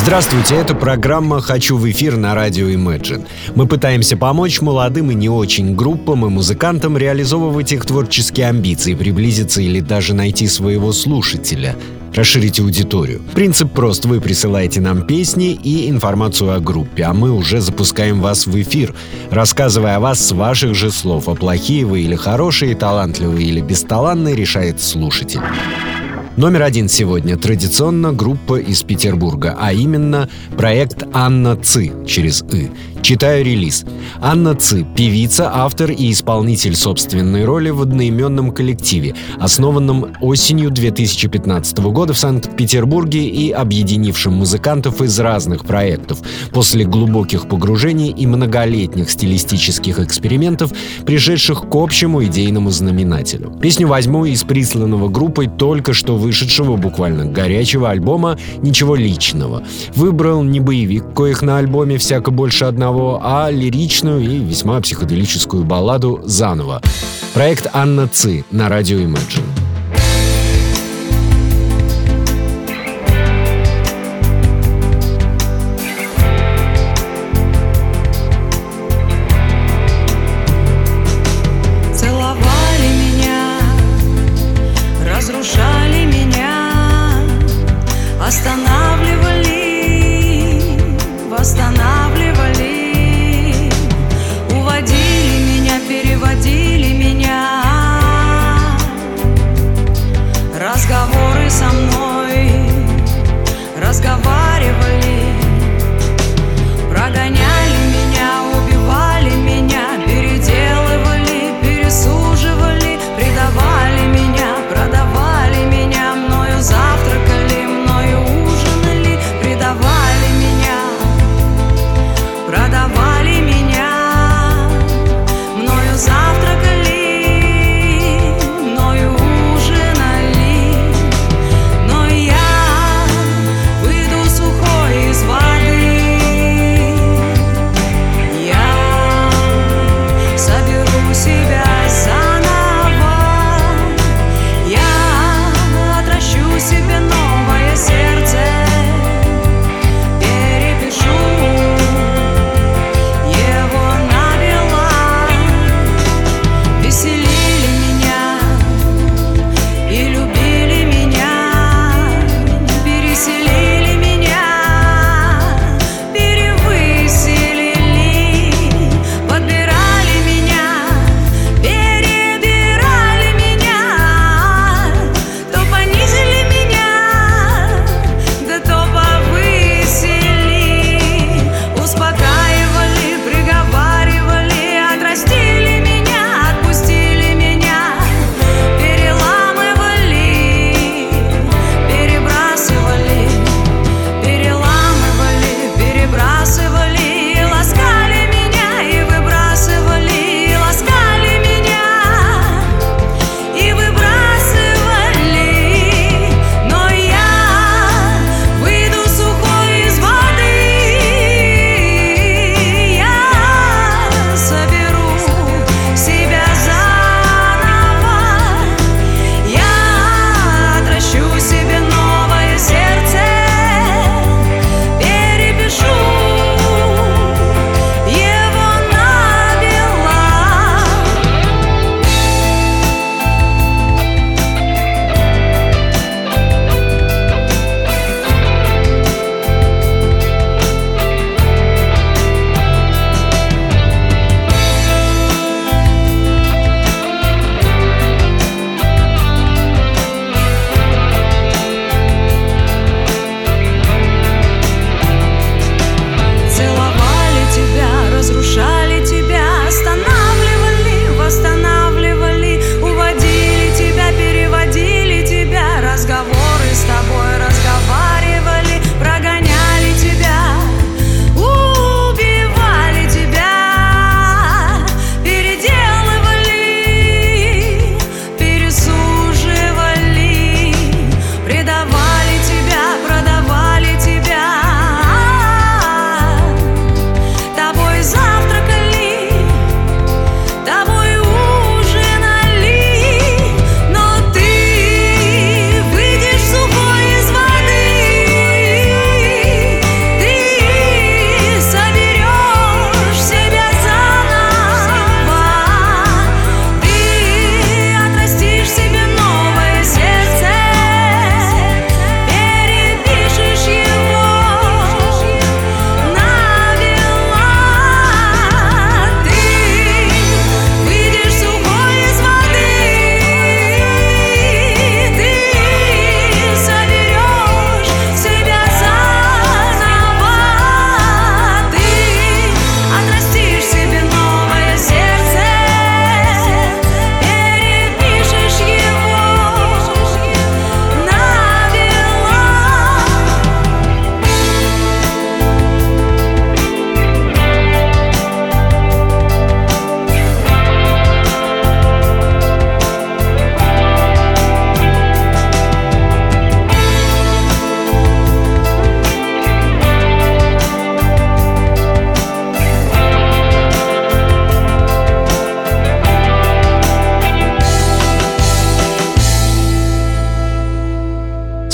Здравствуйте, это программа «Хочу в эфир» на радио Imagine. Мы пытаемся помочь молодым и не очень группам и музыкантам реализовывать их творческие амбиции, приблизиться или даже найти своего слушателя расширить аудиторию. Принцип прост. Вы присылаете нам песни и информацию о группе, а мы уже запускаем вас в эфир, рассказывая о вас с ваших же слов, а плохие вы или хорошие, талантливые или бесталанные решает слушатель. Номер один сегодня традиционно группа из Петербурга, а именно проект «Анна Ци» через «ы». Читаю релиз. Анна Ци – певица, автор и исполнитель собственной роли в одноименном коллективе, основанном осенью 2015 года в Санкт-Петербурге и объединившем музыкантов из разных проектов. После глубоких погружений и многолетних стилистических экспериментов, пришедших к общему идейному знаменателю. Песню возьму из присланного группой только что вышедшего буквально горячего альбома «Ничего личного». Выбрал не боевик, коих на альбоме всяко больше одного, одного, а лиричную и весьма психоделическую балладу «Заново». Проект «Анна Ци» на радио Imagine.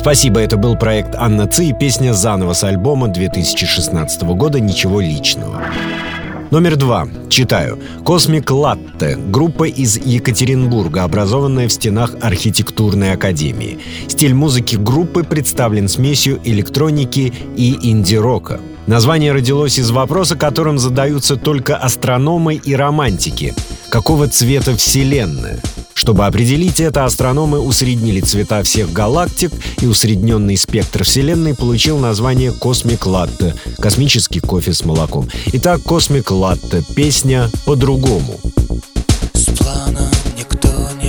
Спасибо, это был проект Анна Ци и песня заново с альбома 2016 года «Ничего личного». Номер два. Читаю. «Космик Латте» — группа из Екатеринбурга, образованная в стенах архитектурной академии. Стиль музыки группы представлен смесью электроники и инди-рока. Название родилось из вопроса, которым задаются только астрономы и романтики. Какого цвета Вселенная? Чтобы определить это, астрономы усреднили цвета всех галактик, и усредненный спектр Вселенной получил название «Cosmic Latte» — космический кофе с молоком. Итак, «Cosmic Latte» — песня «По-другому». С планом никто не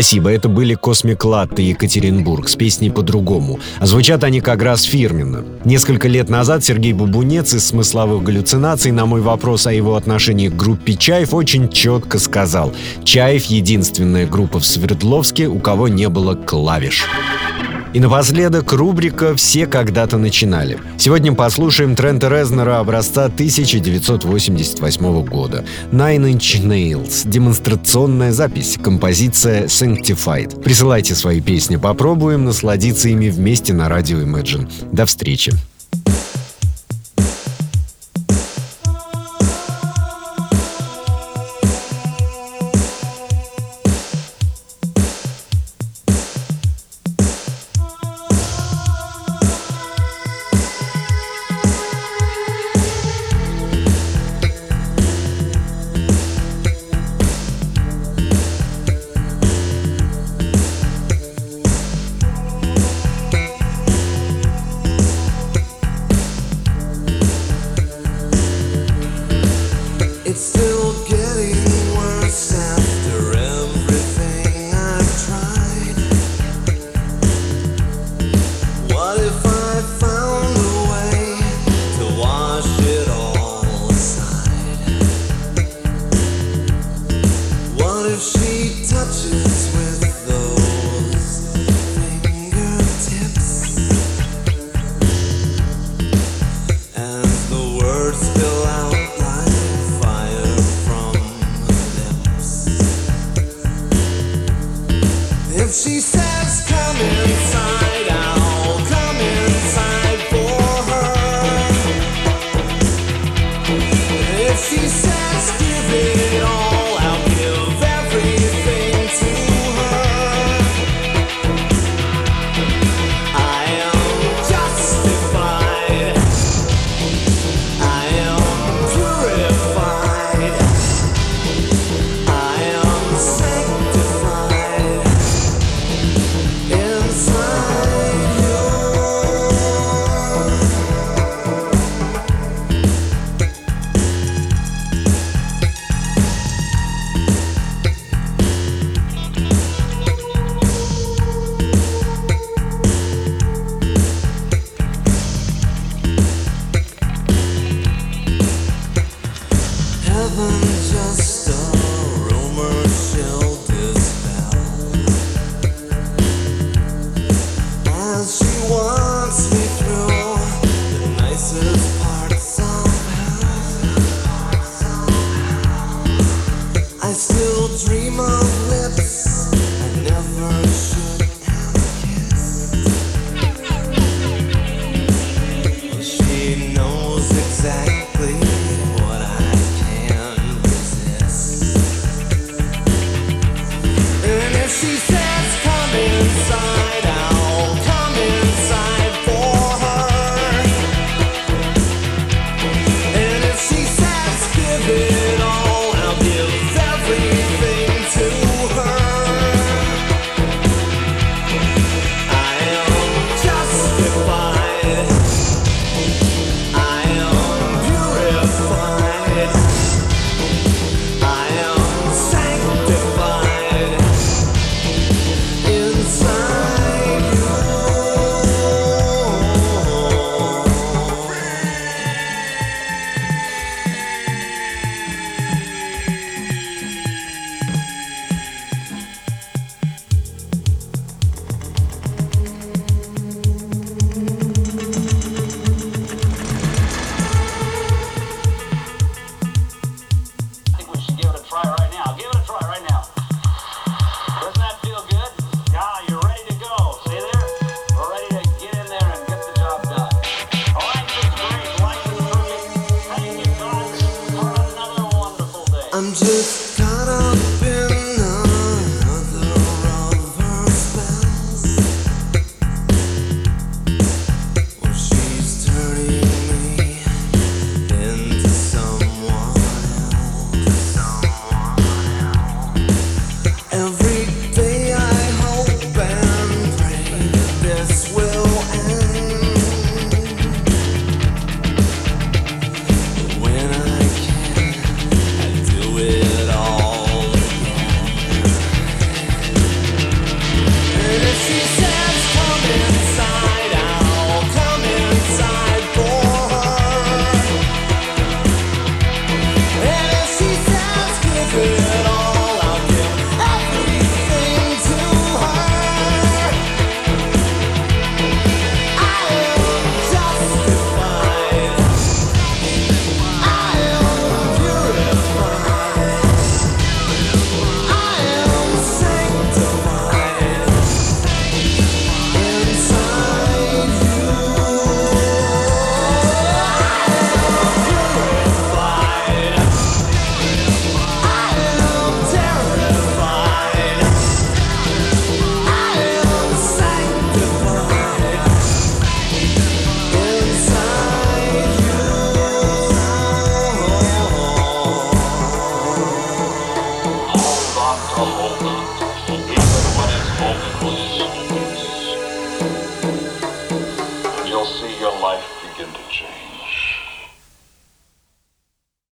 Спасибо, это были Космик Латте Екатеринбург с песней по-другому. А звучат они как раз фирменно. Несколько лет назад Сергей Бабунец из смысловых галлюцинаций на мой вопрос о его отношении к группе Чаев очень четко сказал. Чаев — единственная группа в Свердловске, у кого не было клавиш. И напоследок рубрика «Все когда-то начинали». Сегодня послушаем Трента Резнера образца 1988 года. Nine Inch Nails. Демонстрационная запись. Композиция Sanctified. Присылайте свои песни, попробуем насладиться ими вместе на радио Imagine. До встречи.